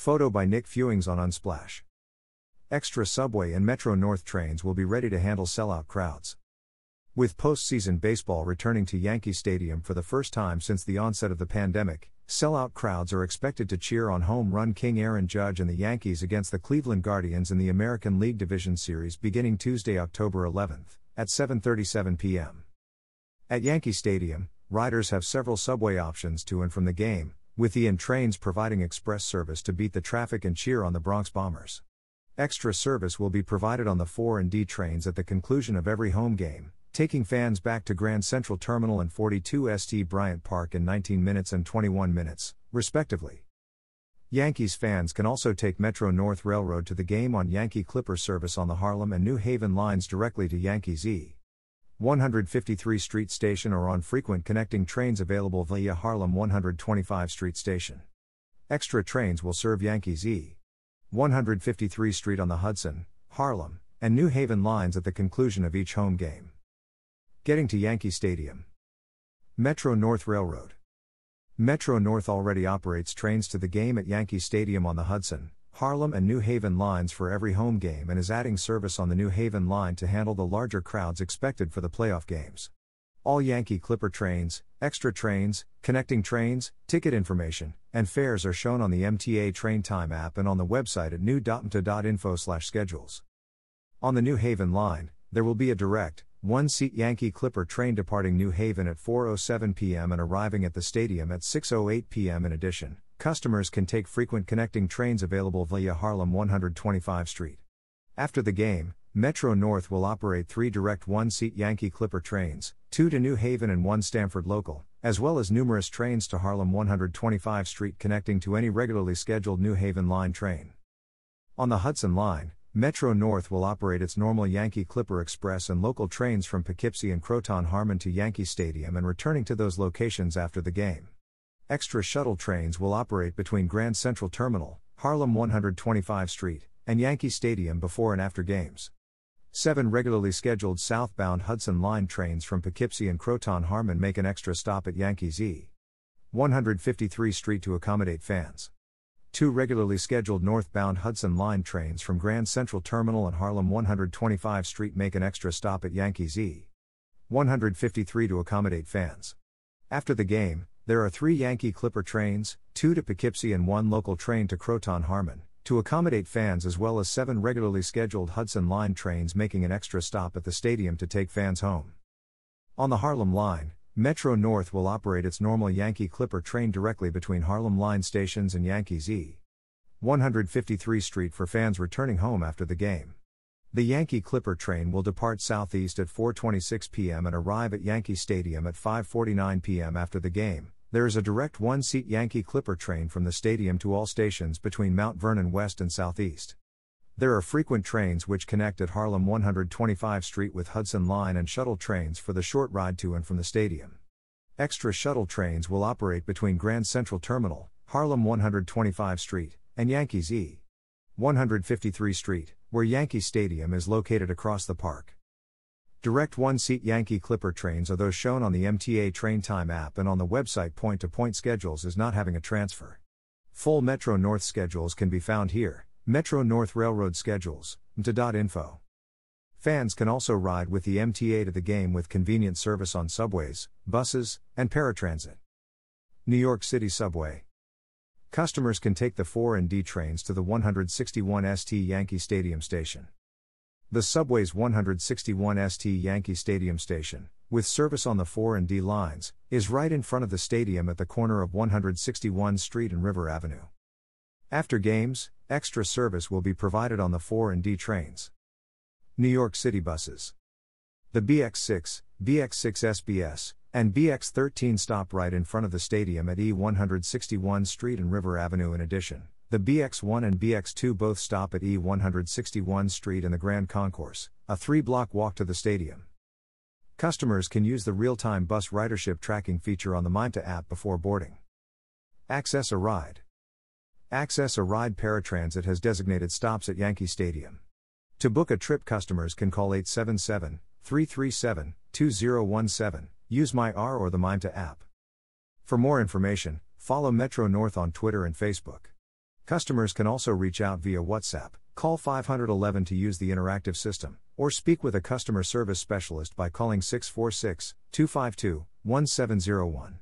Photo by Nick Fewings on Unsplash. Extra subway and Metro North trains will be ready to handle sellout crowds. With postseason baseball returning to Yankee Stadium for the first time since the onset of the pandemic, sellout crowds are expected to cheer on home run king Aaron Judge and the Yankees against the Cleveland Guardians in the American League Division Series beginning Tuesday, October 11th, at 7:37 p.m. At Yankee Stadium, riders have several subway options to and from the game, with the N trains providing express service to beat the traffic and cheer on the Bronx Bombers. Extra service will be provided on the 4 and D trains at the conclusion of every home game, taking fans back to Grand Central Terminal and 42 St. Bryant Park in 19 minutes and 21 minutes, respectively. Yankees fans can also take Metro North Railroad to the game on Yankee Clipper service on the Harlem and New Haven lines directly to Yankees E. 153 Street Station or on frequent connecting trains available via Harlem 125 Street Station. Extra trains will serve Yankees E. 153 Street on the Hudson, Harlem, and New Haven lines at the conclusion of each home game. Getting to Yankee Stadium. Metro North Railroad. Metro North already operates trains to the game at Yankee Stadium on the Hudson, Harlem, and New Haven lines for every home game and is adding service on the New Haven line to handle the larger crowds expected for the playoff games. All Yankee Clipper trains, extra trains, connecting trains, ticket information, and fares are shown on the MTA Train Time app and on the website at new.mta.info/schedules. On the New Haven line, there will be a direct, one seat Yankee Clipper train departing New Haven at 4:07 p.m. and arriving at the stadium at 6:08 p.m. in addition. Customers can take frequent connecting trains available via Harlem 125 Street. After the game, Metro North will operate three direct one seat Yankee Clipper trains, two to New Haven and one Stamford local, as well as numerous trains to Harlem 125 Street connecting to any regularly scheduled New Haven line train. On the Hudson Line, Metro North will operate its normal Yankee Clipper Express and local trains from Poughkeepsie and Croton Harmon to Yankee Stadium and returning to those locations after the game. Extra shuttle trains will operate between Grand Central Terminal, Harlem 125 Street, and Yankee Stadium before and after games. Seven regularly scheduled southbound Hudson Line trains from Poughkeepsie and Croton Harmon make an extra stop at Yankees E. 153 Street to accommodate fans. Two regularly scheduled northbound Hudson Line trains from Grand Central Terminal and Harlem 125 Street make an extra stop at Yankees E. 153 to accommodate fans. After the game, there are three Yankee Clipper trains, two to Poughkeepsie and one local train to Croton Harmon, to accommodate fans as well as seven regularly scheduled Hudson Line trains making an extra stop at the stadium to take fans home. On the Harlem Line, Metro North will operate its normal Yankee Clipper train directly between Harlem Line stations and Yankees E. 153 Street for fans returning home after the game. The Yankee Clipper train will depart southeast at 4:26 p.m. and arrive at Yankee Stadium at 5:49 p.m. after the game. There is a direct one-seat Yankee Clipper train from the stadium to all stations between Mount Vernon West and Southeast. There are frequent trains which connect at Harlem 125 Street with Hudson Line and shuttle trains for the short ride to and from the stadium. Extra shuttle trains will operate between Grand Central Terminal, Harlem 125 Street, and Yankees E. 153 Street, where Yankee Stadium is located across the park. Direct one seat Yankee Clipper trains are those shown on the MTA Train Time app and on the website point to point schedules is not having a transfer. Full Metro North schedules can be found here. Metro North Railroad schedules, mta.info. Fans can also ride with the MTA to the game with convenient service on subways, buses, and paratransit. New York City Subway. Customers can take the 4 and D trains to the 161 ST Yankee Stadium station. The subway's 161 ST Yankee Stadium station, with service on the 4 and D lines, is right in front of the stadium at the corner of 161 Street and River Avenue. After games, extra service will be provided on the 4 and D trains. New York City buses. The BX6, BX6 SBS, and BX13 stop right in front of the stadium at E161 Street and River Avenue in addition. The BX1 and BX2 both stop at E161 Street and the Grand Concourse, a three block walk to the stadium. Customers can use the real time bus ridership tracking feature on the MyMTA app before boarding. Access a ride. Access a Ride Paratransit has designated stops at Yankee Stadium. To book a trip, customers can call 877 337 2017, use My R or the MyMTA app. For more information, follow Metro North on Twitter and Facebook. Customers can also reach out via WhatsApp, call 511 to use the interactive system, or speak with a customer service specialist by calling 646 252 1701.